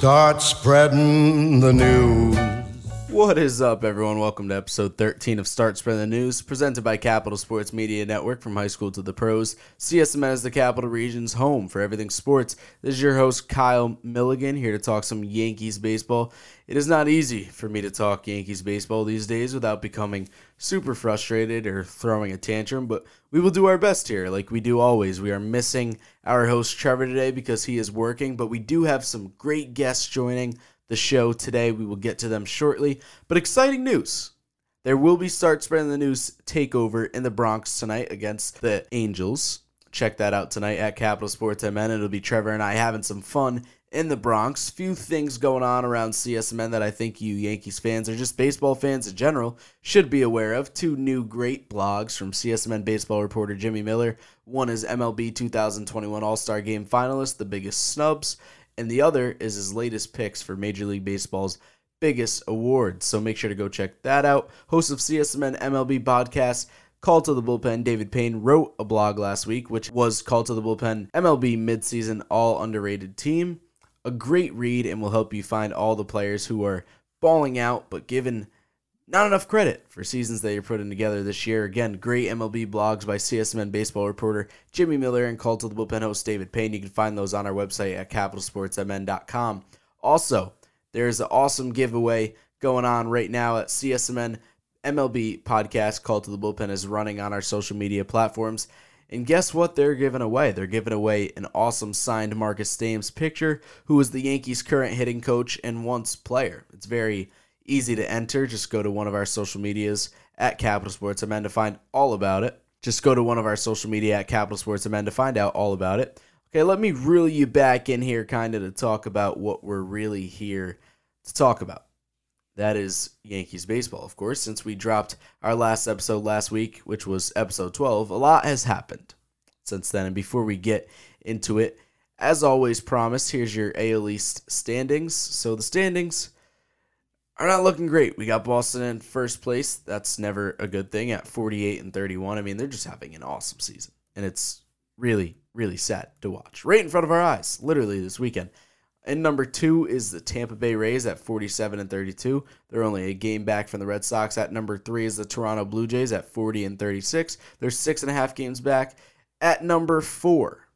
Start spreading the news. What is up, everyone? Welcome to episode 13 of Start Spreading the News, presented by Capital Sports Media Network from high school to the pros. CSMN is the Capital Region's home for everything sports. This is your host, Kyle Milligan, here to talk some Yankees baseball. It is not easy for me to talk Yankees baseball these days without becoming super frustrated or throwing a tantrum, but we will do our best here, like we do always. We are missing our host, Trevor, today because he is working, but we do have some great guests joining the show today. We will get to them shortly. But exciting news. There will be Start Spreading the News takeover in the Bronx tonight against the Angels. Check that out tonight at Capital Sports MN. It'll be Trevor and I having some fun in the Bronx. Few things going on around CSMN that I think you Yankees fans or just baseball fans in general should be aware of. Two new great blogs from CSMN baseball reporter Jimmy Miller. One is MLB 2021 All Star Game finalist, the biggest snubs, and the other is his latest picks for Major League Baseball's biggest awards. So make sure to go check that out. Host of CSMN MLB podcast. Call to the Bullpen, David Payne wrote a blog last week, which was Call to the Bullpen MLB midseason all underrated team. A great read and will help you find all the players who are balling out but given not enough credit for seasons that you're putting together this year. Again, great MLB blogs by CSMN baseball reporter Jimmy Miller and Call to the Bullpen host David Payne. You can find those on our website at capitalsportsmn.com. Also, there's an awesome giveaway going on right now at CSMN MLB podcast. Call to the Bullpen is running on our social media platforms. And guess what they're giving away? They're giving away an awesome signed Marcus Thames picture, who is the Yankees' current hitting coach and once player. It's very easy to enter. Just go to one of our social medias at Capital Sports MN to find all about it. Just go to one of our social media at Capital Sports MN to find out all about it. Okay, let me reel you back in here kind of to talk about what we're really here to talk about. That is Yankees baseball, of course. Since we dropped our last episode last week, which was episode 12, a lot has happened since then. And before we get into it, as always promised, here's your AL East standings. So the standings are not looking great. We got Boston in first place. That's never a good thing at 48 and 31. I mean, they're just having an awesome season. And it's really, really sad to watch. Right in front of our eyes, literally this weekend. And number two is the Tampa Bay Rays at 47 and 32. They're only a game back from the Red Sox. At number three is the Toronto Blue Jays at 40 and 36. They're six and a half games back. At number four,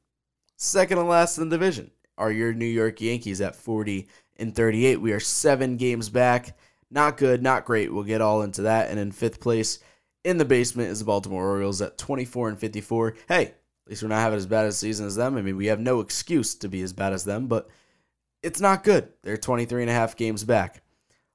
second and last in the division, are your New York Yankees at 40 and 38. We are seven games back. Not good, not great. We'll get all into that. And in fifth place in the basement is the Baltimore Orioles at 24 and 54. Hey, at least we're not having as bad a season as them. I mean, we have no excuse to be as bad as them, but it's not good. They're 23 and a half games back.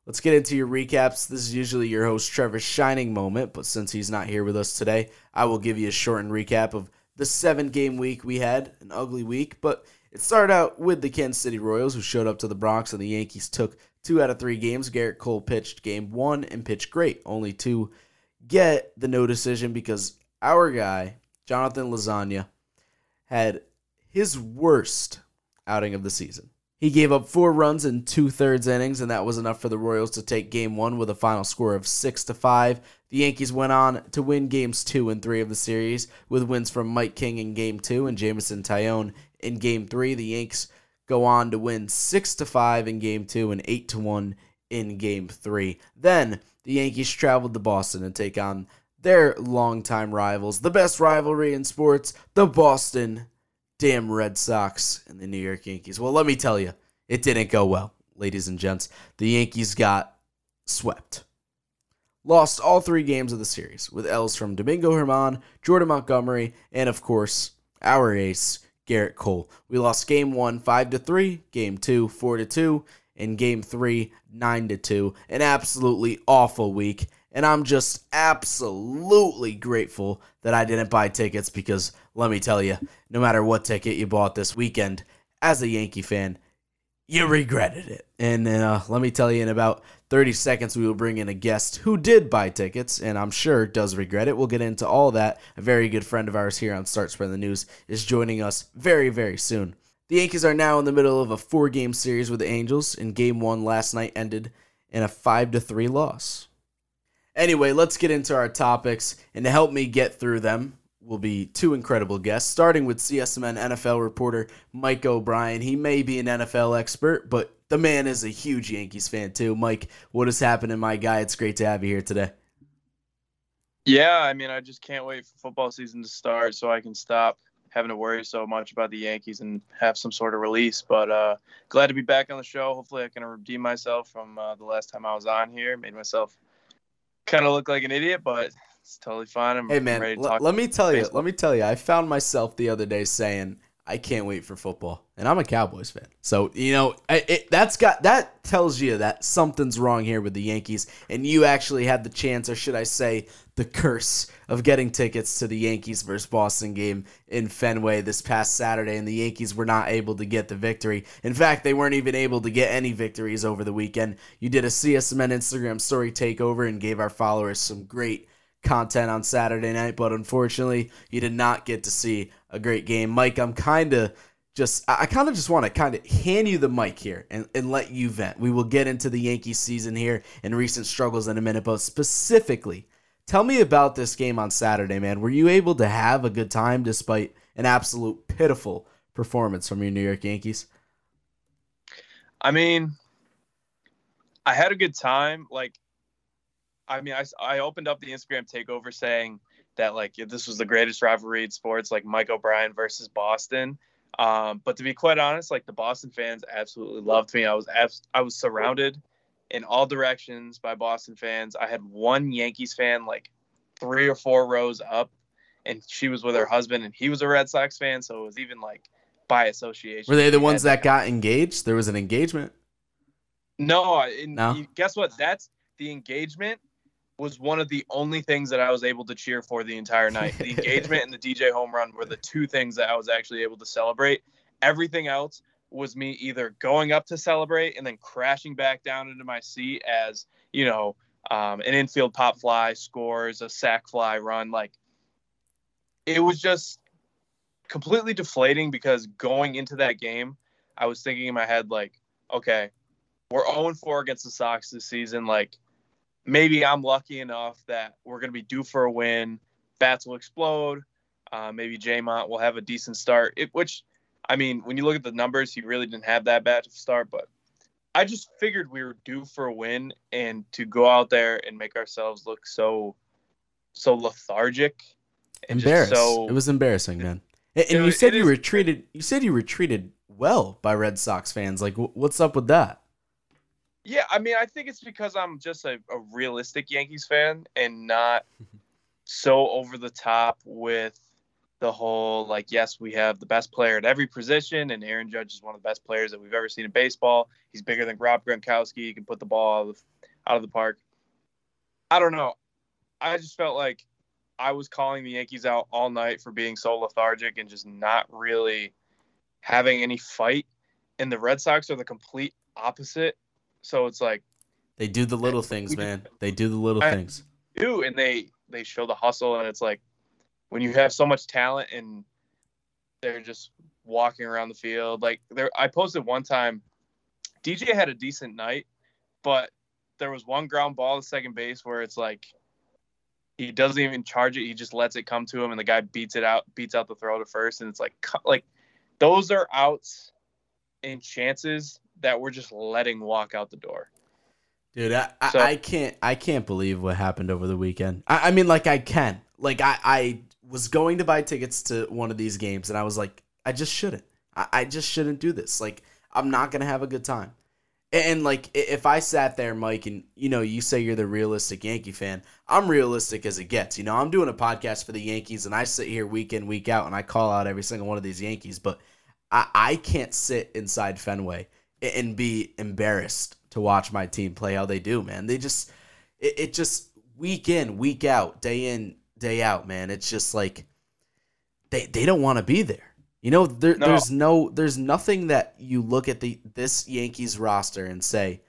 Let's get into your recaps. This is usually your host Trevor's shining moment, but since he's not here with us today, I will give you a shortened recap of the seven game week we had. An ugly week, but it started out with the Kansas City Royals, who showed up to the Bronx, and the Yankees took two out of three games. Gerrit Cole pitched game one and pitched great, only to get the no decision because our guy, Jonathan Lasagna, had his worst outing of the season. He gave up four runs in two thirds innings, and that was enough for the Royals to take game one with a final score of six to five. The Yankees went on to win games two and three of the series, with wins from Mike King in game two and Jameson Taillon in game three. The Yanks go on to win six to five in game two and eight to one in game three. Then the Yankees traveled to Boston and take on their longtime rivals, the best rivalry in sports, the Boston damn Red Sox and the New York Yankees. Well, let me tell you, it didn't go well, ladies and gents. The Yankees got swept. Lost all three games of the series with L's from Domingo Germán, Jordan Montgomery, and of course, our ace, Gerrit Cole. We lost game one, 5 to 3, game two, 4 to 2, and game three, 9 to 2. An absolutely awful week. And I'm just absolutely grateful that I didn't buy tickets because let me tell you, no matter what ticket you bought this weekend, as a Yankee fan, you regretted it. And uh, let me tell you, in about 30 seconds, we will bring in a guest who did buy tickets and I'm sure does regret it. We'll get into all that. A very good friend of ours here on Start Spreading the News is joining us very, very soon. The Yankees are now in the middle of a four game series with the Angels, and game one last night ended in a 5 to 3 loss. Anyway, let's get into our topics, and to help me get through them will be two incredible guests, starting with CSMN NFL reporter Mike O'Brien. He may be an NFL expert, but the man is a huge Yankees fan too. Mike, what is happening, my guy? It's great to have you here today. Yeah, I mean, I just can't wait for football season to start so I can stop having to worry so much about the Yankees and have some sort of release. But uh, glad to be back on the show. Hopefully, I can redeem myself from uh, the last time I was on here. Made myself kind of look like an idiot, but it's totally fine. I'm hey man, l- let me tell you. Let me tell you. I found myself the other day saying I can't wait for football, and I'm a Cowboys fan. So you know, it, that's got that tells you that something's wrong here with the Yankees, and you actually had the chance, or should I say, the curse of getting tickets to the Yankees versus Boston game in Fenway this past Saturday, and the Yankees were not able to get the victory. In fact, they weren't even able to get any victories over the weekend. You did a CSMN Instagram story takeover and gave our followers some great content on Saturday night, but unfortunately, you did not get to see a great game. Mike, I'm kind of just I kind of just want to kind of hand you the mic here and, and let you vent. We will get into the Yankees season here and recent struggles in a minute, but specifically, tell me about this game on Saturday, man. Were you able to have a good time despite an absolute pitiful performance from your New York Yankees? I mean, I had a good time. Like I mean, I, I opened up the Instagram takeover saying that like this was the greatest rivalry in sports, like Mike O'Brien versus Boston. Um, but to be quite honest, like the Boston fans absolutely loved me. I was abs- I was surrounded in all directions by Boston fans. I had one Yankees fan like three or four rows up, and she was with her husband, and he was a Red Sox fan, so it was even like by association. Were they the ones that got engaged? There was an engagement. No, no. guess what? That's the engagement was one of the only things that I was able to cheer for the entire night. The engagement and the DJ home run were the two things that I was actually able to celebrate. Everything else was me either going up to celebrate and then crashing back down into my seat as, you know, um, an infield pop fly scores, a sac fly run. Like, it was just completely deflating because going into that game, I was thinking in my head, like, okay, we're 0 4 against the Sox this season. Like, maybe I'm lucky enough that we're going to be due for a win. Bats will explode. Uh, maybe Jaymont will have a decent start. It, which, I mean, when you look at the numbers, he really didn't have that bad of a start. But I just figured we were due for a win, and to go out there and make ourselves look so, so lethargic. And Embarrassed. So, it was embarrassing, man. And, and you said you were treated. You said you were treated well by Red Sox fans. Like, what's up with that? Yeah, I mean, I think it's because I'm just a, a realistic Yankees fan and not so over the top with the whole like, yes, we have the best player at every position, and Aaron Judge is one of the best players that we've ever seen in baseball. He's bigger than Rob Gronkowski. He can put the ball out of, out of the park. I don't know. I just felt like I was calling the Yankees out all night for being so lethargic and just not really having any fight. And the Red Sox are the complete opposite so it's like they do the little things, man. They do the little I things. Do and they they show the hustle, and it's like when you have so much talent and they're just walking around the field. Like there, I posted one time. DJ had a decent night, but there was one ground ball to second base where it's like he doesn't even charge it. He just lets it come to him, and the guy beats it out, beats out the throw to first, and it's like like those are outs and chances that we're just letting walk out the door. Dude, I, so, I, can't I can't believe what happened over the weekend. I, I mean, like I can. Like I, I was going to buy tickets to one of these games, and I was like, I just shouldn't. I, I just shouldn't do this. Like I'm not gonna have a good time. And like if I sat there, Mike, and you know, you say you're the realistic Yankee fan, I'm realistic as it gets. You know, I'm doing a podcast for the Yankees, and I sit here week in, week out, and I call out every single one of these Yankees. But I, I can't sit inside Fenway and be embarrassed to watch my team play how they do, man. They just it, it just week in, week out, day in, day out, man. It's just like they they don't want to be there. You know, there, no. there's no there's nothing that you look at the this Yankees roster and say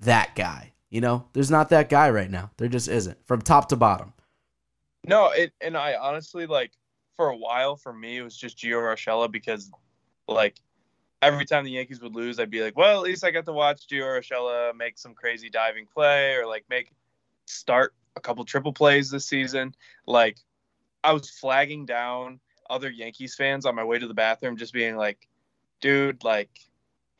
that guy. You know, there's not that guy right now. There just isn't from top to bottom. No, it and I honestly like for a while for me it was just Gio Urshela because like every time the Yankees would lose, I'd be like, well, at least I got to watch Gio Urshela make some crazy diving play or like make start a couple triple plays this season. Like I was flagging down other Yankees fans on my way to the bathroom, just being like, dude, like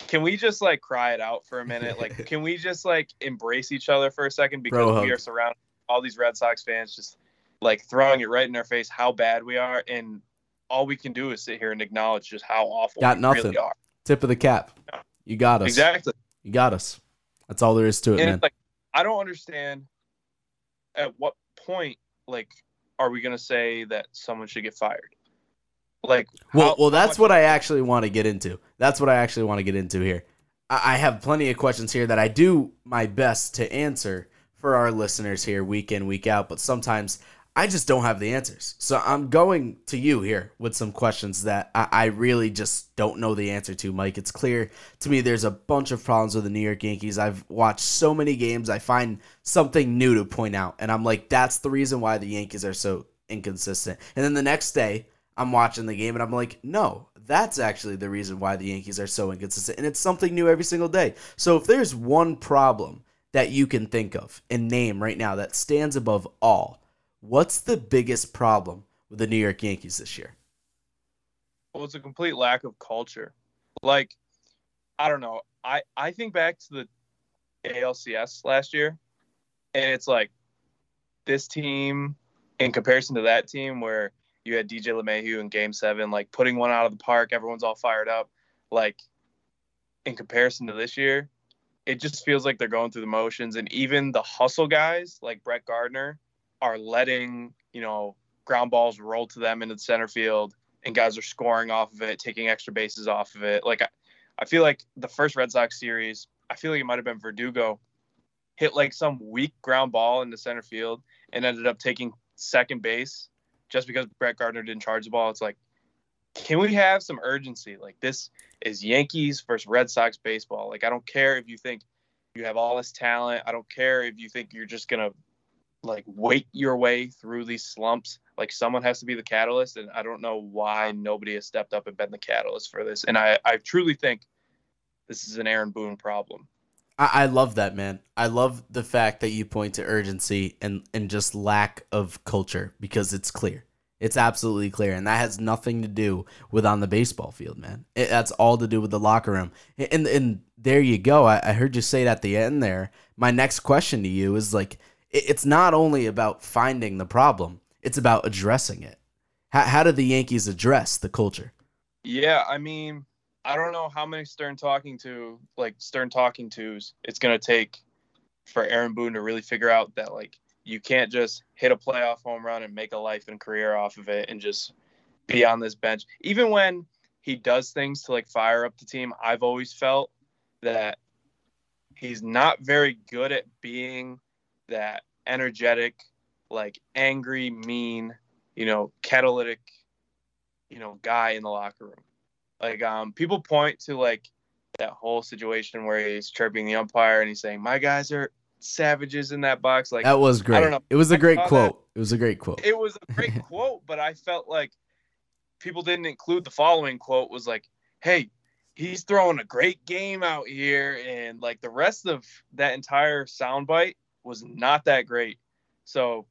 can we just like cry it out for a minute? Like, can we just like embrace each other for a second because Bro, we are surrounded all these Red Sox fans just like throwing it right in our face how bad we are, and all we can do is sit here and acknowledge just how awful got we nothing. really are. Tip of the cap. You got us. Exactly. You got us. That's all there is to it, and man. Like, I don't understand at what point, like, are we gonna say that someone should get fired? Like, well, how, well, that's what I actually want to get into. That's what I actually want to get into here. I, I have plenty of questions here that I do my best to answer for our listeners here week in week out, but sometimes I just don't have the answers. So I'm going to you here with some questions that I, I, really just don't know the answer to, Mike. It's clear to me there's a bunch of problems with the New York Yankees. I've watched so many games, I find something new to point out. And I'm like, that's the reason why the Yankees are so inconsistent. And then the next day, I'm watching the game and I'm like, no, that's actually the reason why the Yankees are so inconsistent. And it's something new every single day. So if there's one problem that you can think of and name right now that stands above all, What's the biggest problem with the New York Yankees this year? Well, it's a complete lack of culture. Like, I don't know. I, I think back to the ALCS last year, and it's like this team in comparison to that team where you had DJ LeMahieu in game seven, like putting one out of the park, everyone's all fired up. Like, in comparison to this year, it just feels like they're going through the motions. And even the hustle guys like Brett Gardner are letting you know ground balls roll to them into the center field, and guys are scoring off of it, taking extra bases off of it. Like I, I feel like the first Red Sox series, I feel like it might have been Verdugo, hit like some weak ground ball in the center field and ended up taking second base just because Brett Gardner didn't charge the ball. It's like, can we have some urgency? Like this is Yankees versus Red Sox baseball. Like I don't care if you think you have all this talent. I don't care if you think you're just gonna like wait your way through these slumps. Like someone has to be the catalyst, and I don't know why nobody has stepped up and been the catalyst for this. And I, I truly think this is an Aaron Boone problem. I, I love that man. I love the fact that you point to urgency and and just lack of culture because it's clear. It's absolutely clear, and that has nothing to do with on the baseball field, man. It, that's all to do with the locker room. And and there you go. I, I heard you say it at the end there. My next question to you is like, it's not only about finding the problem, it's about addressing it. How, how do the Yankees address the culture? Yeah, I mean, I don't know how many Stern talking to, like Stern talking tos, it's going to take for Aaron Boone to really figure out that, like, you can't just hit a playoff home run and make a life and career off of it and just be on this bench. Even when he does things to, like, fire up the team, I've always felt that he's not very good at being that energetic, like angry, mean, you know, catalytic, you know, guy in the locker room. Like, um, people point to like that whole situation where he's chirping the umpire and he's saying, "My guys are savages in that box." Like that was great. I don't know. It was a great quote. That. It was a great quote. It was a great quote, but I felt like people didn't include the following quote was like, "Hey, he's throwing a great game out here," and like the rest of that entire soundbite was not that great. So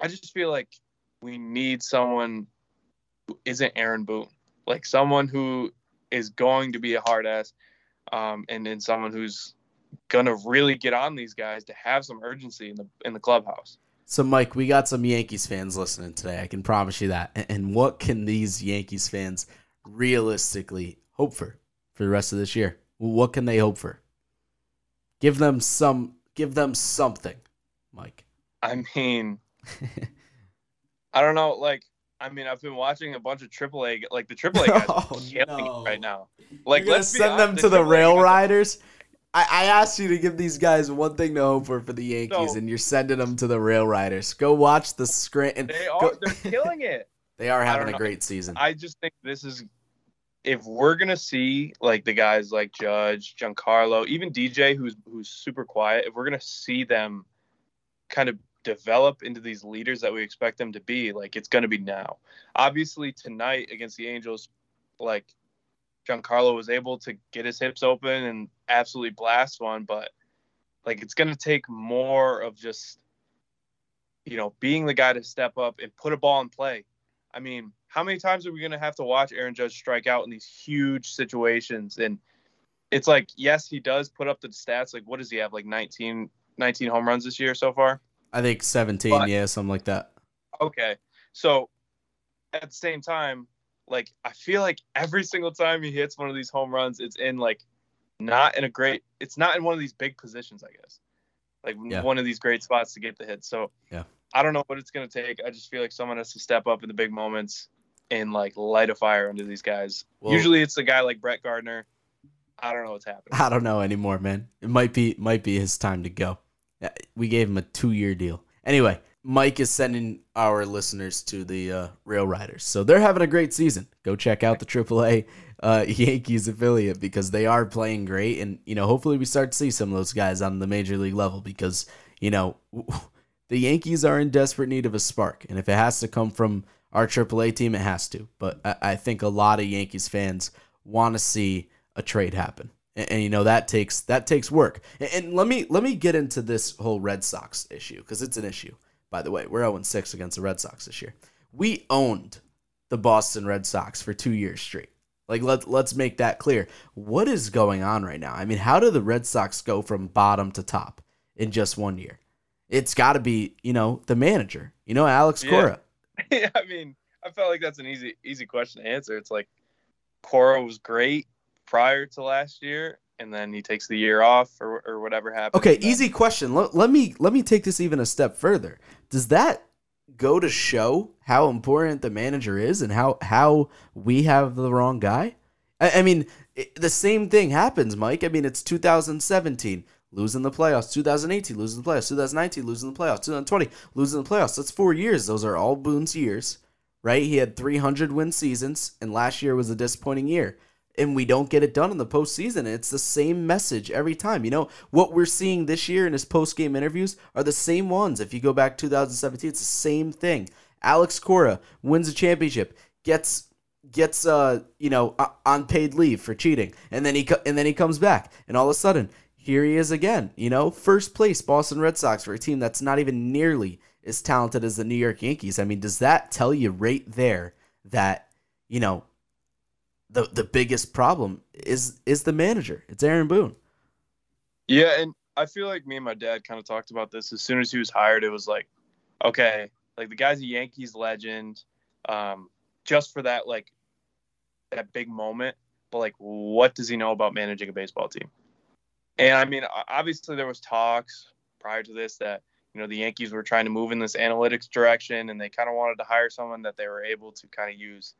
I just feel like we need someone who isn't Aaron Boone, like someone who is going to be a hard ass, um, and then someone who's gonna really get on these guys to have some urgency in the in the clubhouse. So, Mike, we got some Yankees fans listening today. I can promise you that. And what can these Yankees fans realistically hope for for the rest of this year? What can they hope for? Give them some Give them something, Mike. I mean, I don't know. Like, I mean, I've been watching a bunch of AAA, like the AAA guys oh, killing no. right now. Like, let's send them to the, the Rail Riders. I, I asked you to give these guys one thing to hope for for the Yankees, no. and you're sending them to the Rail Riders. Go watch the screen. They are. Go, they're killing it. they are having a great season. I just think this is if we're gonna see like the guys like Judge, Giancarlo, even DJ, who's who's super quiet, if we're gonna see them kind of develop into these leaders that we expect them to be, like it's gonna be now. Obviously, tonight against the Angels, like Giancarlo was able to get his hips open and absolutely blast one, but like it's gonna take more of just you know being the guy to step up and put a ball in play. I mean, how many times are we going to have to watch Aaron Judge strike out in these huge situations? And it's like yes, he does put up the stats. Like what does he have? Like 19, 19 home runs this year so far. I think seventeen, but, yeah, something like that. Okay, so at the same time, like I feel like every single time he hits one of these home runs, it's in like not in a great. It's not in one of these big positions, I guess. Like yeah. one of these great spots to get the hit. So yeah, I don't know what it's gonna take. I just feel like someone has to step up in the big moments and like light a fire under these guys. Well, Usually it's a guy like Brett Gardner. I don't know what's happening. I don't know anymore, man. It might be might be his time to go. We gave him a two year deal. Anyway, Mike is sending our listeners to the uh, Rail Riders, so they're having a great season. Go check out the AAA uh, Yankees affiliate because they are playing great, and you know hopefully we start to see some of those guys on the major league level because you know the Yankees are in desperate need of a spark, and if it has to come from our AAA team, it has to. But I, I think a lot of Yankees fans want to see a trade happen, and, and, you know that takes that takes work. And, and let me let me get into this whole Red Sox issue because it's an issue. By the way, we're 0 6 against the Red Sox this year. We owned the Boston Red Sox for two years straight. Like let let's make that clear. What is going on right now? I mean, how do the Red Sox go from bottom to top in just one year? It's got to be, you know, the manager. You know, Alex Cora. Yeah, I mean, I felt like that's an easy easy question to answer. It's like Cora was great prior to last year, and then he takes the year off or, or whatever happened. Okay, easy question. Let, let me let me take this even a step further. Does that go to show how important the manager is and how how we have the wrong guy? I, I mean, it, the same thing happens, Mike. I mean, it's 2017 losing the playoffs. 2018, losing the playoffs. 2019, losing the playoffs. 2020, losing the playoffs. That's four years. Those are all Boone's years, right? He had 300 win seasons, and last year was a disappointing year. And we don't get it done in the postseason. It's the same message every time. You know, what we're seeing this year in his post game interviews are the same ones. If you go back 2017, it's the same thing. Alex Cora wins a championship, gets gets uh you know on paid leave for cheating and then he and then he comes back and all of a sudden here he is again. You know, first place Boston Red Sox for a team that's not even nearly as talented as the New York Yankees. I mean, does that tell you right there that, you know, the the biggest problem is is the manager. It's Aaron Boone. Yeah, and I feel like me and my dad kind of talked about this as soon as he was hired. It was like, okay, like the guy's a Yankees legend, um, just for that like that big moment. But like, what does he know about managing a baseball team? And I mean, obviously there was talks prior to this that you know the Yankees were trying to move in this analytics direction, and they kind of wanted to hire someone that they were able to kind of use.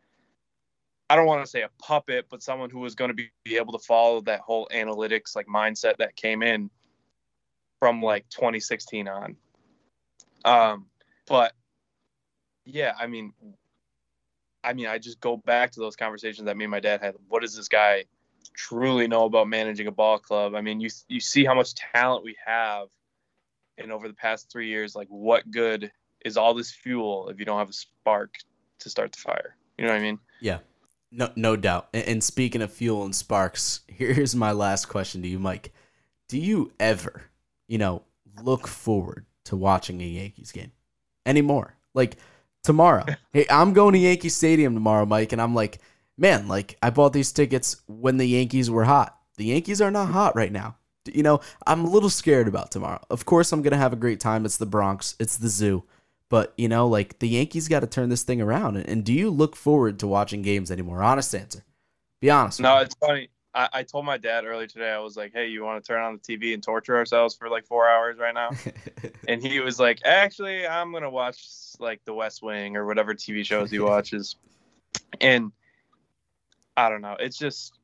I don't want to say a puppet, but someone who was going to be, be able to follow that whole analytics like mindset that came in from like 2016 on. Um, but yeah, I mean, I mean, I just go back to those conversations that me and my dad had. What is this guy? Truly know about managing a ball club. I mean, you you see how much talent we have, and over the past three years, like what good is all this fuel if you don't have a spark to start the fire? You know what I mean? Yeah, no, no doubt. And, and speaking of fuel and sparks, here's my last question to you, Mike. Do you ever, you know, look forward to watching a Yankees game anymore? Like tomorrow, hey, I'm going to Yankee Stadium tomorrow, Mike, and I'm like man, like I bought these tickets when the Yankees were hot. The Yankees are not hot right now. You know, I'm a little scared about tomorrow. Of course, I'm going to have a great time. It's the Bronx, it's the zoo. But, you know, like the Yankees got to turn this thing around. And, do you look forward to watching games anymore? Honest answer. Be honest. No, it's funny. I, I told my dad earlier today, I was like, hey, you want to turn on the TV and torture ourselves for like four hours right now? and he was like, actually, I'm going to watch like The West Wing or whatever TV shows he watches. And I don't know. It's just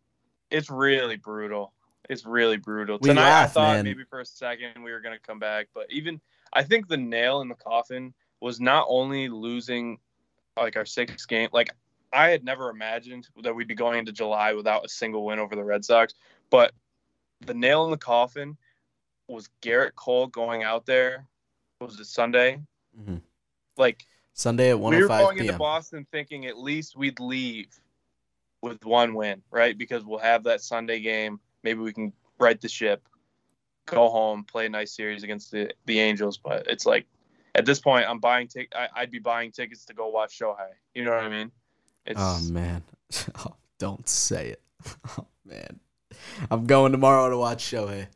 it's really brutal. It's really brutal. We Tonight laugh, I thought man. maybe for a second we were gonna come back, but even I think the nail in the coffin was not only losing like our sixth game. Like I had never imagined that we'd be going into July without a single win over the Red Sox, but the nail in the coffin was Gerrit Cole going out there. Was it Sunday? Mm-hmm. Like Sunday at one. We were oh going PM. into Boston thinking at least we'd leave with one win, right? Because we'll have that Sunday game. Maybe we can right the ship, go home, play a nice series against the, the Angels. But it's like at this point, I'm buying tick. I'd be buying tickets to go watch Shohei. You know what I mean? It's... Oh man, oh, don't say it. Oh man. I'm going tomorrow to watch Shohei.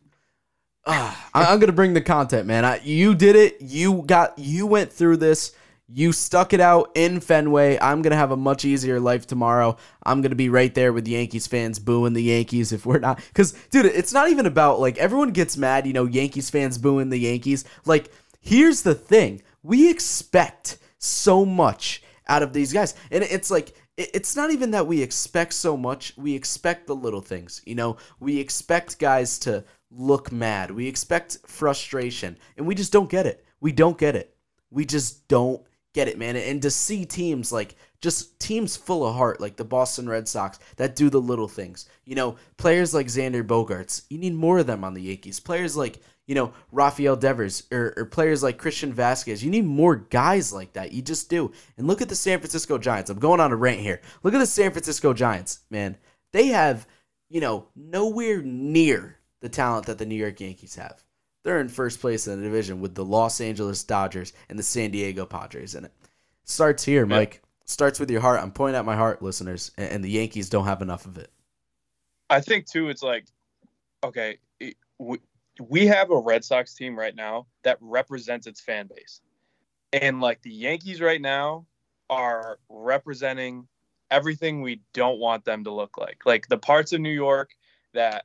Ah, I'm gonna bring the content, man. I, you did it. You got. You went through this. You stuck it out in Fenway. I'm going to have a much easier life tomorrow. I'm going to be right there with Yankees fans booing the Yankees if we're not. Because, dude, it's not even about like everyone gets mad, you know, Yankees fans booing the Yankees. Like, here's the thing we expect so much out of these guys. And it's like, it's not even that we expect so much. We expect the little things. You know, we expect guys to look mad. We expect frustration. And we just don't get it. We don't get it. We just don't get it, man. And to see teams like just teams full of heart, like the Boston Red Sox, that do the little things. You know, players like Xander Bogaerts, you need more of them on the Yankees. Players like, you know, Rafael Devers or, or players like Christian Vázquez, you need more guys like that. You just do. And look at the San Francisco Giants. I'm going on a rant here. Look at the San Francisco Giants, man. They have, you know, nowhere near the talent that the New York Yankees have. They're in first place in the division with the Los Angeles Dodgers and the San Diego Padres in it. Starts here, Mike. Starts with your heart. I'm pointing at my heart, listeners, and the Yankees don't have enough of it. I think too. It's like, okay, we we have a Red Sox team right now that represents its fan base, and like the Yankees right now are representing everything we don't want them to look like. Like the parts of New York that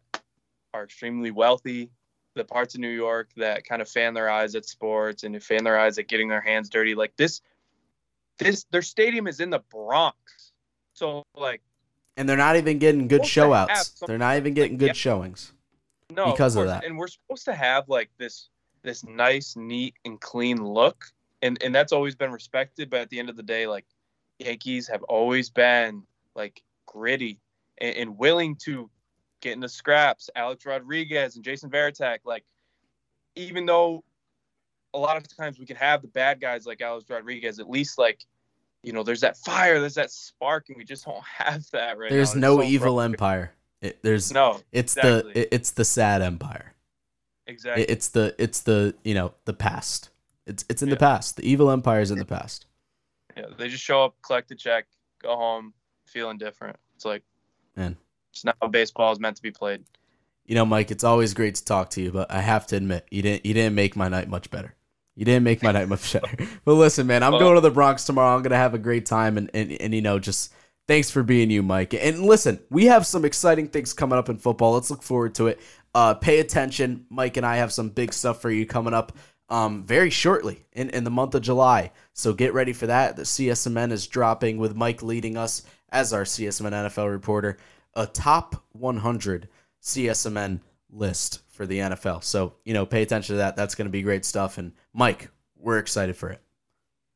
are extremely wealthy, the parts of New York that kind of fan their eyes at sports and fan their eyes at getting their hands dirty. Like this, this their stadium is in the Bronx, so like, and they're not even getting good showouts. They're not even getting good yeah. showings. No, because of, of, that. And we're supposed to have like this this nice, neat, and clean look, and and that's always been respected. But at the end of the day, like Yankees have always been like gritty and, and willing to getting the scraps, Alex Rodriguez and Jason Varitek. Like, even though a lot of times we can have the bad guys like Alex Rodriguez, at least like, you know, there's that fire, there's that spark, and we just don't have that right there's now. There's no so evil empire. It, there's no. It's exactly. the it, it's the sad empire. Exactly. It, it's the it's the you know the past. It's it's in yeah. the past. The evil empire is in the past. Yeah, they just show up, collect the check, go home, feeling different. It's like, man, it's not how baseball is meant to be played. You know, Mike, it's always great to talk to you, but I have to admit, you didn't you didn't make my night much better. You didn't make my night much better. But listen, man, I'm well, going to the Bronx tomorrow. I'm gonna have a great time, and, and and you know, just thanks for being you, Mike. And listen, we have some exciting things coming up in football. Let's look forward to it. Uh, pay attention. Mike and I have some big stuff for you coming up um, very shortly in, in the month of July. So get ready for that. The CSMN is dropping with Mike leading us as our CSMN NFL reporter a top 100 CSMN list for the NFL. So, you know, pay attention to that. That's going to be great stuff. And Mike, we're excited for it.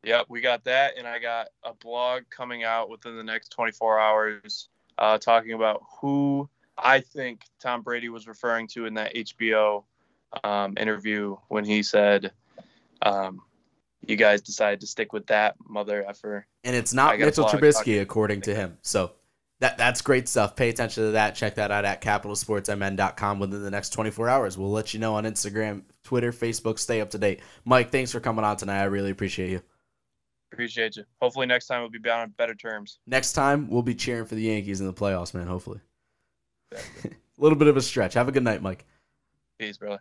Yep, we got that. And I got a blog coming out within the next 24 hours uh, talking about who I think Tom Brady was referring to in that HBO um, interview when he said, um, you guys decided to stick with that mother effer. And it's not Mitchell Trubisky, according to him. So that that's great stuff. Pay attention to that. Check that out at capitalsportsmn.com within the next 24 hours. We'll let you know on Instagram, Twitter, Facebook. Stay up to date. Mike, thanks for coming on tonight. I really appreciate you. Appreciate you. Hopefully next time we'll be on better terms. Next time we'll be cheering for the Yankees in the playoffs, man. Hopefully. Exactly. a little bit of a stretch. Have a good night, Mike. Peace, brother.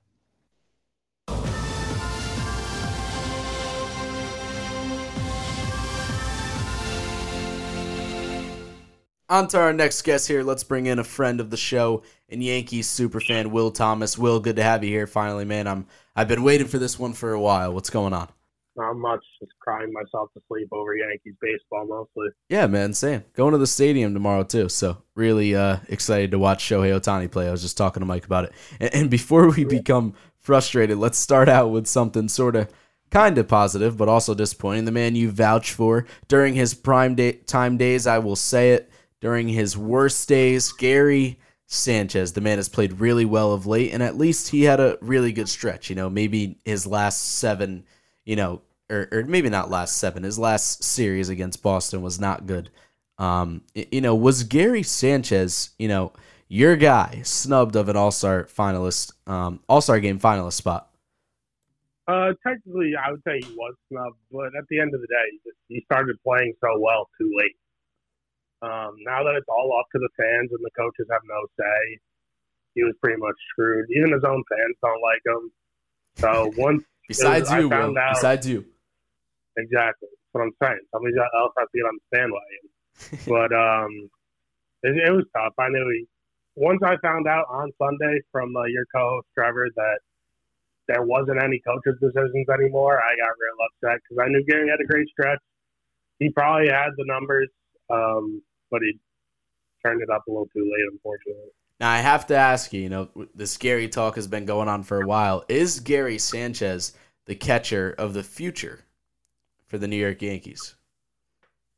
On to our next guest here. Let's bring in a friend of the show and Yankees superfan Will Thomas. Will, good to have you here finally, man. I'm I've been waiting for this one for a while. What's going on? Not much. Just crying myself to sleep over Yankees baseball mostly. Yeah, man. Same. Going to the stadium tomorrow too. So really uh, excited to watch Shohei Ohtani play. I was just talking to Mike about it. And, and before we become frustrated, let's start out with something sort of kind of positive, but also disappointing. The man you vouch for during his prime day, time days, I will say it during his worst days. Gary Sanchez, the man has played really well of late, and at least he had a really good stretch. You know, maybe his last seven, you know, or, or maybe not last seven, his last series against Boston was not good. Um, you know, was Gary Sanchez, you know, your guy snubbed of an All Star finalist, um, All Star game finalist spot? Uh, technically, I would say he was snubbed, but at the end of the day, he started playing so well too late. Um, now that it's all up to the fans and the coaches have no say, he was pretty much screwed. Even his own fans don't like him. So once besides was, you, out, besides you, exactly. That's what I'm saying. Somebody else has to get on the bandwagon. but um, it, it, was tough. I knew he. Once I found out on Sunday from uh, your co-host Trevor that there wasn't any coaches' decisions anymore, I got real upset because I knew Gary had a great stretch. He probably had the numbers, um, but he turned it up a little too late, unfortunately. Now I have to ask you, you know, this Gary talk has been going on for a while. Is Gary Sanchez the catcher of the future for the New York Yankees?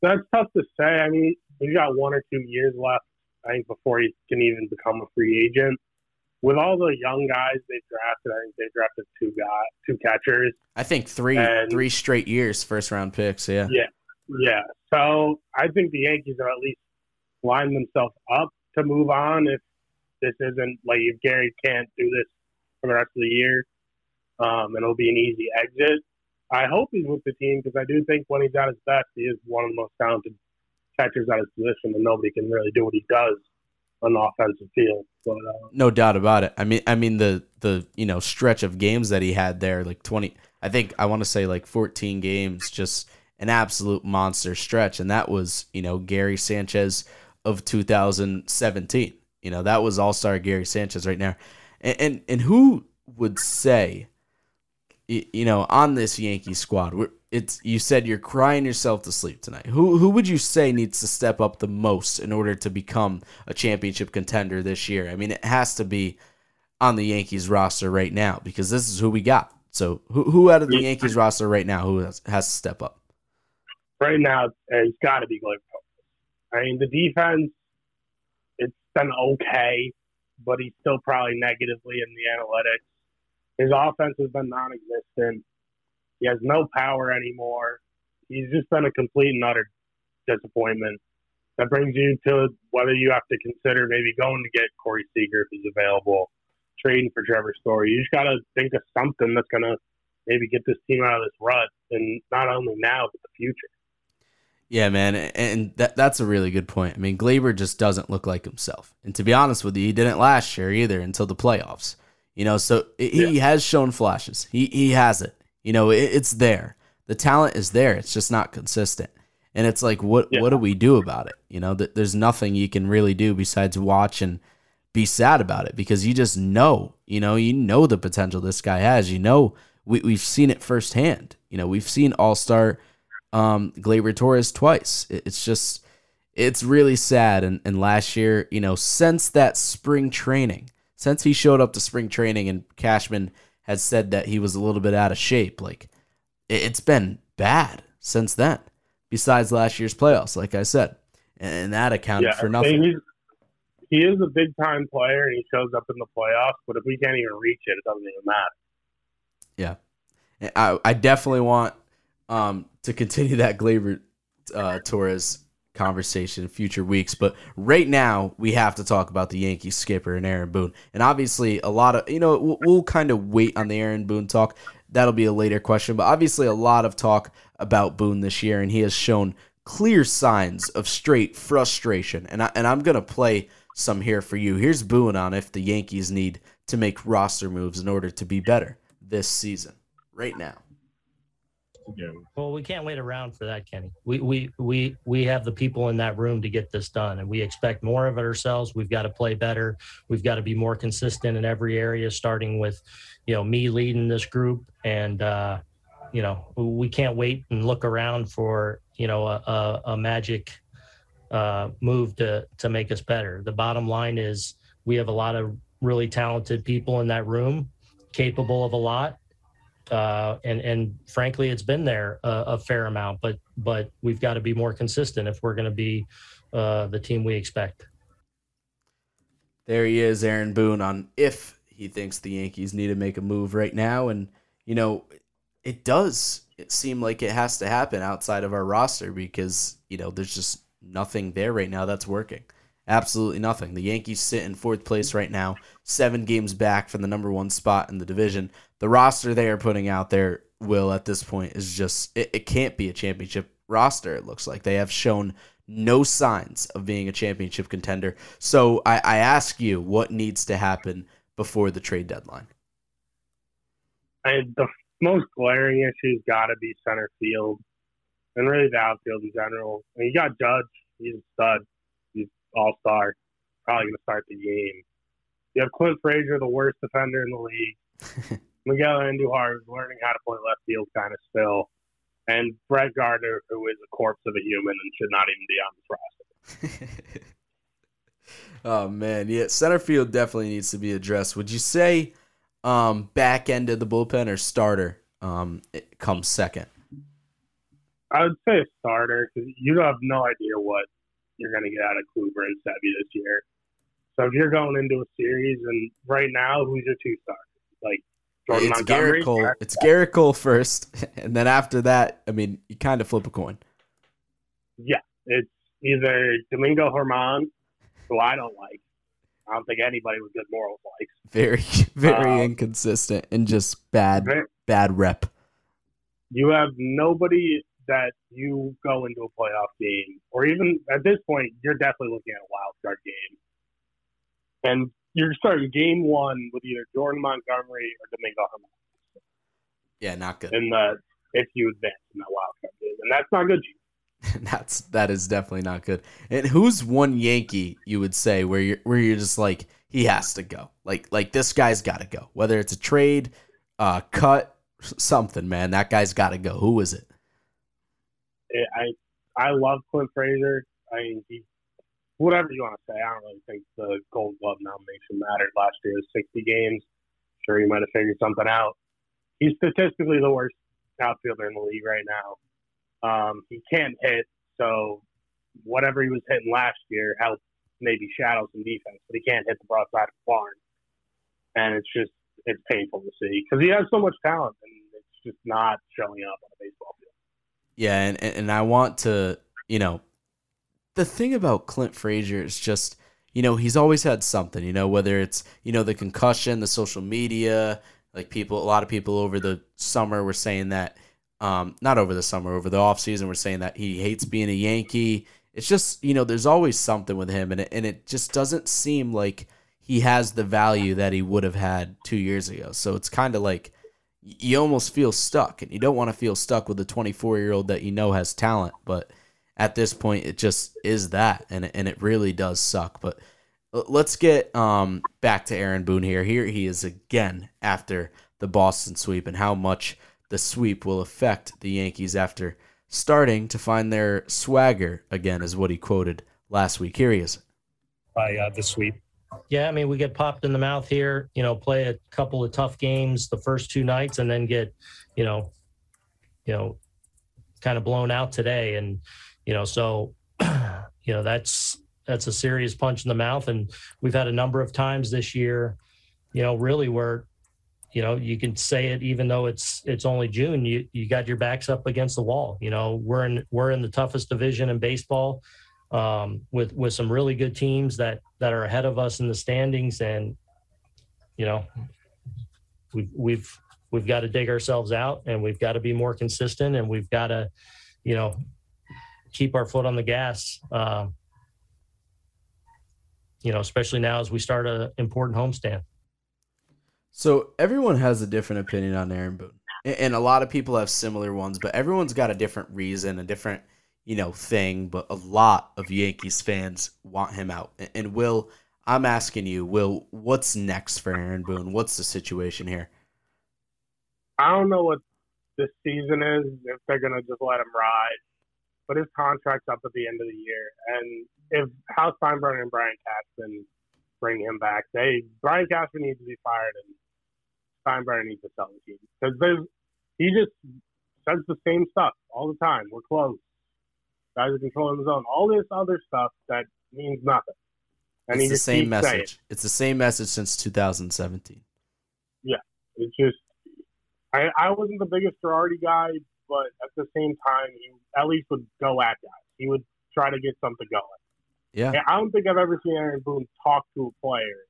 That's tough to say. I mean, he's got one or two years left, I think, before he can even become a free agent. With all the young guys they've drafted, I think they drafted two guys, two catchers. I think three, and, three straight years, first round picks. Yeah, yeah, yeah. So I think the Yankees are at least line themselves up to move on if this isn't like if Gary can't do this for the rest of the year, um, and it'll be an easy exit. I hope he's with the team because I do think when he's at his best, he is one of the most talented catchers at his position, and nobody can really do what he does on the offensive field. But, uh, no doubt about it. I mean, I mean the the you know stretch of games that he had there, like twenty. I think I want to say like fourteen games, just an absolute monster stretch, and that was you know Gary Sanchez of 2017. You know, that was all star Gary Sanchez right now. And, and, and who would say, you know, on this Yankee squad, where it's you said you're crying yourself to sleep tonight. Who who would you say needs to step up the most in order to become a championship contender this year? I mean, it has to be on the Yankees roster right now because this is who we got. So who who out of the Yankees roster right now who has, has to step up? Right now, it's got to be Gleyber I mean, the defense it's been okay, but he's still probably negatively in the analytics. His offense has been non-existent. He has no power anymore. He's just been a complete and utter disappointment. That brings you to whether you have to consider maybe going to get Corey Seager if he's available, trading for Trevor Story. You just got to think of something that's going to maybe get this team out of this rut, and not only now but the future. Yeah, man, and that that's a really good point. I mean, Gleyber just doesn't look like himself, and to be honest with you, he didn't last year either until the playoffs. You know, so he yeah. has shown flashes. He he has it. You know, it, it's there. The talent is there. It's just not consistent. And it's like, what yeah. what do we do about it? You know, that there's nothing you can really do besides watch and be sad about it because you just know, you know, you know the potential this guy has. You know, we we've seen it firsthand. You know, we've seen all star um, Gleyber Torres twice. It's just, it's really sad. And, and last year, you know, since that spring training, since he showed up to spring training and Cashman had said that he was a little bit out of shape, like it's been bad since then, besides last year's playoffs, like I said. And that accounted yeah, for nothing. he is a big time player and he shows up in the playoffs, but if we can't even reach it, it doesn't even matter. Yeah. I, I definitely want um, to continue that Gleyber uh, Torres conversation in future weeks. But right now, we have to talk about the Yankees skipper and Aaron Boone. And obviously, a lot of, you know, we'll, we'll kind of wait on the Aaron Boone talk. That'll be a later question. But obviously, a lot of talk about Boone this year, and he has shown clear signs of straight frustration. And, I, and I'm going to play some here for you. Here's Boone on if the Yankees need to make roster moves in order to be better this season, right now again. Well, we can't wait around for that, Kenny. We we we we have the people in that room to get this done, and we expect more of it ourselves. We've got to play better. We've got to be more consistent in every area, starting with, you know, me leading this group, and uh, you know, we can't wait and look around for you know a, a, a magic uh, move to to make us better. The bottom line is we have a lot of really talented people in that room, capable of a lot, uh, and and frankly, it's been there a, a, fair amount. But but we've got to be more consistent if we're going to be uh, the team we expect. There he is, Aaron Boone, on if he thinks the Yankees need to make a move right now, and you know it does. It seem like it has to happen outside of our roster because you know there's just nothing there right now that's working. Absolutely nothing. The Yankees sit in fourth place right now, seven games back from the number one spot in the division. The roster they are putting out there, Will, at this point, is just, it, it can't be a championship roster, it looks like. They have shown no signs of being a championship contender. So I, I ask you, what needs to happen before the trade deadline? And the most glaring issue's got to be center field and really the outfield in general. And you got Judge, he's a stud, he's all star, probably going to start the game. You have Clint Frazier, the worst defender in the league. Miguel Andujar is learning how to play left field kind of still. And Brett Gardner, who is a corpse of a human and should not even be on this roster. oh man, yeah, center field definitely needs to be addressed. Would you say um, back end of the bullpen or starter um, comes second? I would say a starter because you have no idea what you're going to get out of Kluber and Sevy this year. So if you're going into a series, and right now, who's your two starters? Like Jordan it's Montgomery. Gerrit Cole. It's Gerrit Cole first, and then after that, I mean, you kind of flip a coin. Yeah, it's either Domingo Germán, who I don't like. I don't think anybody with good morals likes. Very, very um, inconsistent and just bad, very, bad rep. You have nobody that you go into a playoff game, or even at this point, you're definitely looking at a wild card game. And you're starting game one with either Jordan Montgomery or Domingo Germán. Yeah, not good. In the if you advance in that wild card game, and that's not good. that's that is definitely not good. And who's one Yankee you would say where you're where you're just like he has to go, like like this guy's got to go, whether it's a trade, uh, cut, something, man. That guy's got to go. Who is it? I I love Clint Frazier. I mean, he whatever you want to say. I don't really think the Gold Glove nomination mattered last year. 60 games. Sure, he might have figured something out. He's statistically the worst outfielder in the league right now. Um, he can't hit, so whatever he was hitting last year helped maybe shadow some defense, but he can't hit the broadside of the barn. And it's just it's painful to see because he has so much talent and it's just not showing up on a baseball field. Yeah, and and I want to you know the thing about Clint Frazier is just, you know, he's always had something, you know, whether it's, you know, the concussion, the social media, like people, a lot of people over the summer were saying that, um, not over the summer, over the off season, were saying that he hates being a Yankee. It's just, you know, there's always something with him, and it, and it just doesn't seem like he has the value that he would have had two years ago. So it's kind of like you almost feel stuck, and you don't want to feel stuck with a 24 year old that you know has talent, but at this point it just is that and and it really does suck. But let's get um back to Aaron Boone here. Here he is again after the Boston sweep and how much the sweep will affect the Yankees after starting to find their swagger again is what he quoted last week. Here he is. By uh, the sweep. Yeah, I mean, we get popped in the mouth here, you know, play a couple of tough games the first two nights and then get, you know, you know, kind of blown out today. And, you know, so you know that's that's a serious punch in the mouth, and we've had a number of times this year, you know, really where you know you can say it even though it's it's only june you you got your backs up against the wall. You know we're in we're in the toughest division in baseball um, with with some really good teams that that are ahead of us in the standings. And you know we've we've we've got to dig ourselves out and we've got to be more consistent and we've got to you know keep our foot on the gas. Um, you know, especially now as we start an important homestand. So everyone has a different opinion on Aaron Boone, and a lot of people have similar ones, but everyone's got a different reason, a different you know thing. But a lot of Yankees fans want him out. And Will, I'm asking you, Will, what's next for Aaron Boone? What's the situation here? I don't know what this season is. If they're gonna just let him ride, but his contract's up at the end of the year. And if Hal Steinbrenner and Brian Cashman bring him back, they Brian Cashman needs to be fired and Steinbrenner needs to sell the team because there's he just says the same stuff all the time. We're close. Guys are controlling the zone. All this other stuff that means nothing. And it's the same message. It's the same message since 2017. Yeah, it's just I I wasn't the biggest Girardi guy, but at the same time, he at least would go at guys. He would try to get something going. Yeah. I don't think I've ever seen Aaron Boone talk to a player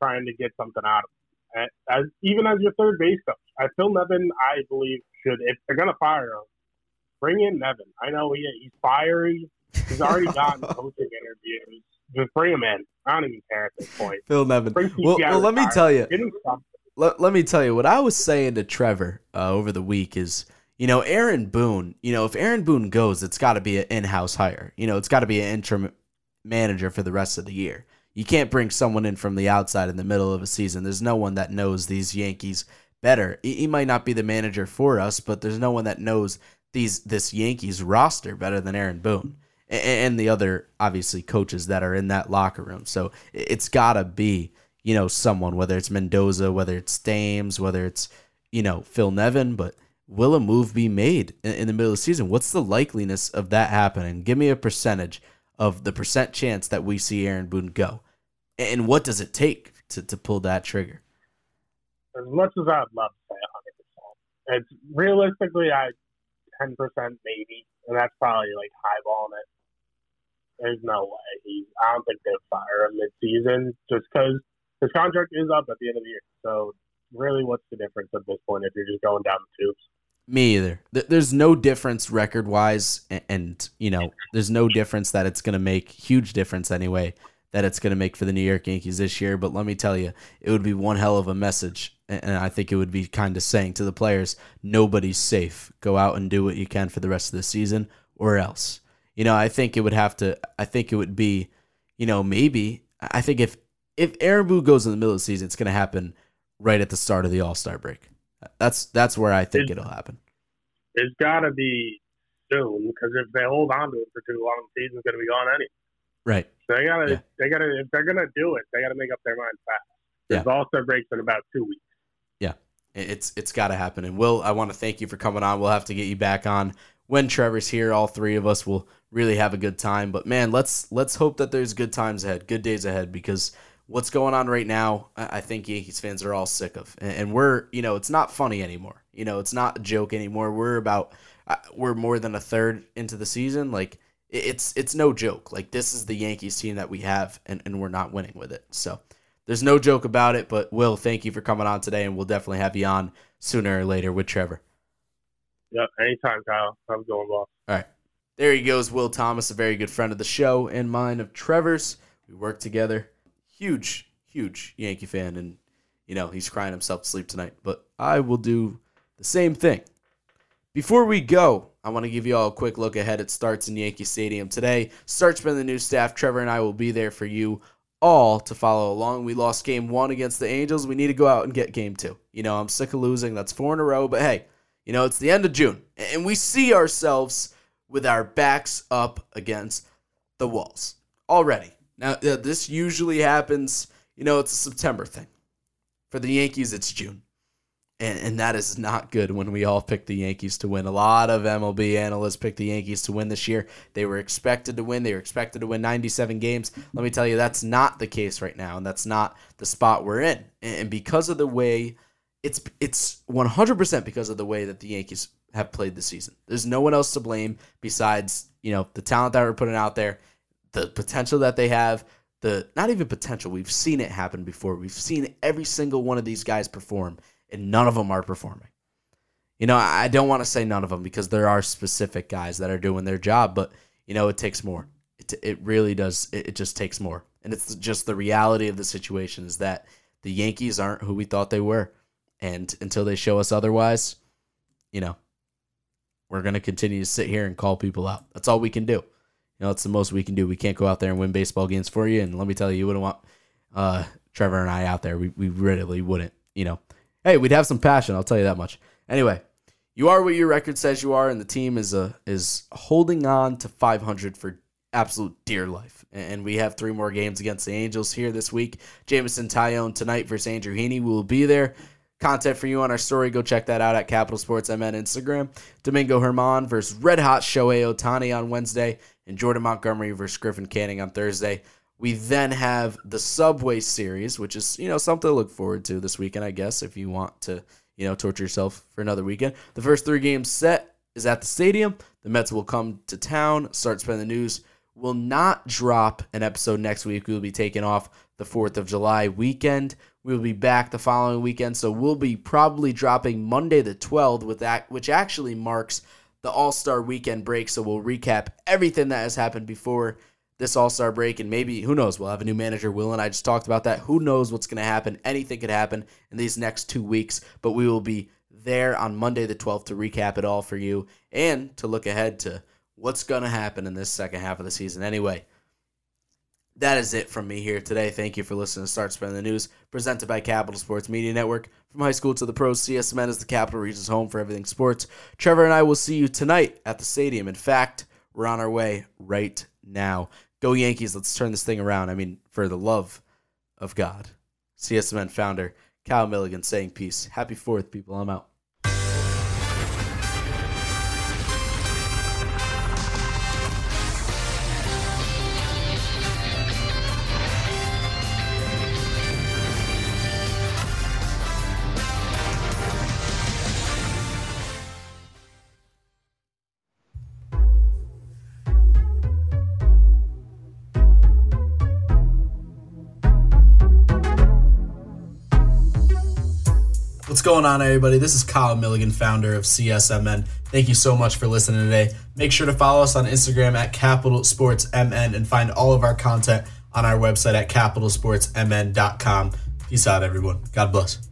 trying to get something out of him. As even as your third base coach, I Phil Nevin, I believe should if they're gonna fire him, bring in Nevin. I know he, he's fiery, He's already gotten coaching interviews. Just bring him in. I don't even care at this point. Phil Nevin. Well, well let me tell you. Let, let me tell you what I was saying to Trevor uh, over the week is, you know, Aaron Boone. You know, if Aaron Boone goes, it's got to be an in-house hire. You know, it's got to be an interim manager for the rest of the year. You can't bring someone in from the outside in the middle of a season. There's no one that knows these Yankees better. He might not be the manager for us, but there's no one that knows these this Yankees roster better than Aaron Boone and the other obviously coaches that are in that locker room. So it's got to be you know someone, whether it's Mendoza, whether it's Thames, whether it's you know Phil Nevin, but will a move be made in, the middle of the season? What's the likeliness of that happening? Give me a percentage of the percent chance that we see Aaron Boone go, and what does it take to, to pull that trigger? As much as I'd love to say 100%, it's realistically I 10% maybe, and that's probably like highballing it. There's no way. He's, I don't think they'll fire him mid-season just because his contract is up at the end of the year. So really, what's the difference at this point if you're just going down the tubes? Me either. There's no difference record wise, and you know, there's no difference that it's going to make huge difference anyway. That it's going to make for the New York Yankees this year. But let me tell you, it would be one hell of a message, and I think it would be kind of saying to the players, nobody's safe. Go out and do what you can for the rest of the season, or else. You know, I think it would have to. I think it would be, you know, maybe. I think if if Aaron Boone goes in the middle of the season, it's going to happen right at the start of the All Star break. That's that's where I think it's, it'll happen. It's got to be soon because if they hold on to it for too long, the season's going to be gone anyway. Right. So they gotta, yeah. they gotta, if they're gonna do it, they gotta make up their mind fast. Because yeah. All Star breaks in about two weeks. Yeah, it's it's got to happen. And Will, I want to thank you for coming on. We'll have to get you back on when Trevor's here. All three of us will really have a good time. But man, let's let's hope that there's good times ahead, good days ahead, because what's going on right now, I think Yankees fans are all sick of, and we're you know it's not funny anymore. You know it's not a joke anymore. We're about uh, we're more than a third into the season. Like it's it's no joke. Like this is the Yankees team that we have, and and we're not winning with it. So there's no joke about it. But Will, thank you for coming on today, and we'll definitely have you on sooner or later with Trevor. Yep, anytime, Kyle. I'm going well. All right. There he goes, Will Thomas, a very good friend of the show and mine of Trevor's. We work together huge, huge Yankee fan, and you know he's crying himself to sleep tonight. But I will do the same thing. Before we go, I want to give you all a quick look ahead. It starts in Yankee Stadium today. Starts by the new staff. Trevor and I will be there for you all to follow along. We lost game one against the Angels. We need to go out and get game two. You know, I'm sick of losing. That's four in a row. But hey, you know, it's the end of June. And we see ourselves with our backs up against the walls already. Now, this usually happens, you know, it's a September thing. For the Yankees, it's June. And, and that is not good when we all pick the Yankees to win. A lot of MLB analysts picked the Yankees to win this year. They were expected to win. They were expected to win 97 games. Let me tell you, that's not the case right now, and that's not the spot we're in. And because of the way it's it's 100% because of the way that the Yankees have played the season. There's no one else to blame besides, you know, the talent that we're putting out there the potential that they have, the not even potential. We've seen it happen before. We've seen every single one of these guys perform, and none of them are performing. You know, I don't want to say none of them because there are specific guys that are doing their job, but you know, it takes more. It, it really does. It, it just takes more, and it's just the reality of the situation is that the Yankees aren't who we thought they were, and until they show us otherwise, you know, we're gonna continue to sit here and call people out. That's all we can do. Know, it's the most we can do. We can't go out there and win baseball games for you. And let me tell you, you wouldn't want uh, Trevor and I out there. We, we really wouldn't. You know, hey, we'd have some passion. I'll tell you that much. Anyway, you are what your record says you are, and the team is a uh, is holding on to 500 for absolute dear life. And we have three more games against the Angels here this week. Jameson Taillon tonight versus Andrew Heaney. We will be there content for you on our story. Go check that out at Capital Sports MN Instagram. Domingo Germán versus Red Hot Shohei Ohtani on Wednesday, and Jordan Montgomery versus Griffin Canning on Thursday. We then have the Subway Series, which is you know something to look forward to this weekend, I guess, if you want to you know torture yourself for another weekend. The first three games set is at the stadium. The Mets will come to town, start spreading the news. Will not drop an episode next week. We will be taking off the 4th of July weekend. We will be back the following weekend, so we'll be probably dropping Monday the 12th, with that, which actually marks the All Star weekend break. So we'll recap everything that has happened before this All Star break, and maybe who knows? We'll have a new manager. Will and I just talked about that. Who knows what's going to happen? Anything could happen in these next two weeks, but we will be there on Monday the 12th to recap it all for you and to look ahead to what's going to happen in this second half of the season. Anyway, that is it from me here today. Thank you for listening to Start Spreading the News, presented by Capital Sports Media Network. From high school to the pros, CSMN is the Capital Region's home for everything sports. Trevor and I will see you tonight at the stadium. In fact, we're on our way right now. Go Yankees. Let's turn this thing around. I mean, for the love of God. CSMN founder Kyle Milligan saying peace. Happy 4th, people. I'm out. Going on, everybody? This is Kyle Milligan, founder of CSMN. Thank you so much for listening today. Make sure to follow us on Instagram at Capital Sports MN and find all of our content on our website at capitalsportsmn.com. Peace out, everyone. God bless.